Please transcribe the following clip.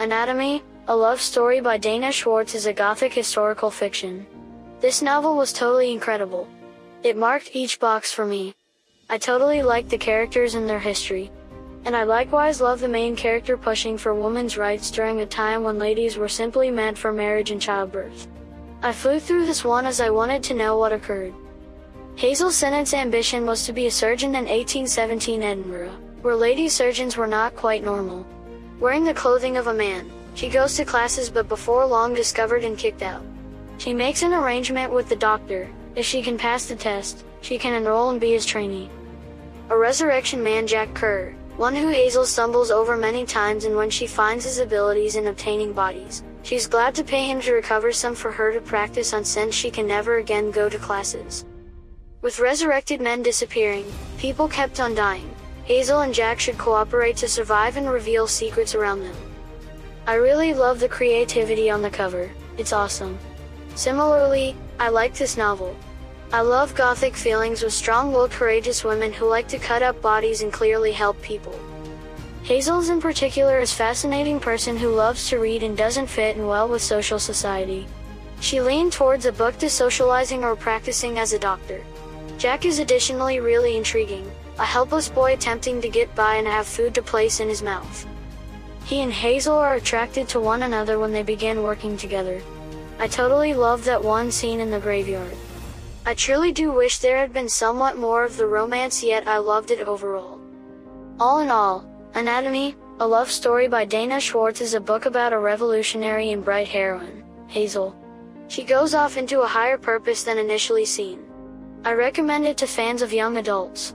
Anatomy, A Love Story by Dana Schwartz is a gothic historical fiction. This novel was totally incredible. It marked each box for me. I totally liked the characters and their history. And I likewise love the main character pushing for women's rights during a time when ladies were simply meant for marriage and childbirth. I flew through this one as I wanted to know what occurred. Hazel Sinnett's ambition was to be a surgeon in 1817 Edinburgh, where lady surgeons were not quite normal. Wearing the clothing of a man, she goes to classes but before long discovered and kicked out. She makes an arrangement with the doctor, if she can pass the test, she can enroll and be his trainee. A resurrection man Jack Currer, one who Hazel stumbles over many times and when she finds his abilities in obtaining bodies, she's glad to pay him to recover some for her to practice on since she can never again go to classes. With resurrected men disappearing, people kept on dying. Hazel and Jack should cooperate to survive and reveal secrets around them. I really love the creativity on the cover, it's awesome. Similarly, I like this novel. I love gothic feelings with strong-willed courageous women who like to cut up bodies and clearly help people. Hazel's in particular is fascinating person who loves to read and doesn't fit in well with social society. She leaned towards a book to socializing or practicing as a doctor. Jack is additionally really intriguing, a helpless boy attempting to get by and have food to place in his mouth. He and Hazel are attracted to one another when they begin working together. I totally love that one scene in the graveyard. I truly do wish there had been somewhat more of the romance yet I loved it overall. All in all, Anatomy, a love story by Dana Schwartz is a book about a revolutionary and bright heroine, Hazel. She goes off into a higher purpose than initially seen. I recommend it to fans of young adults,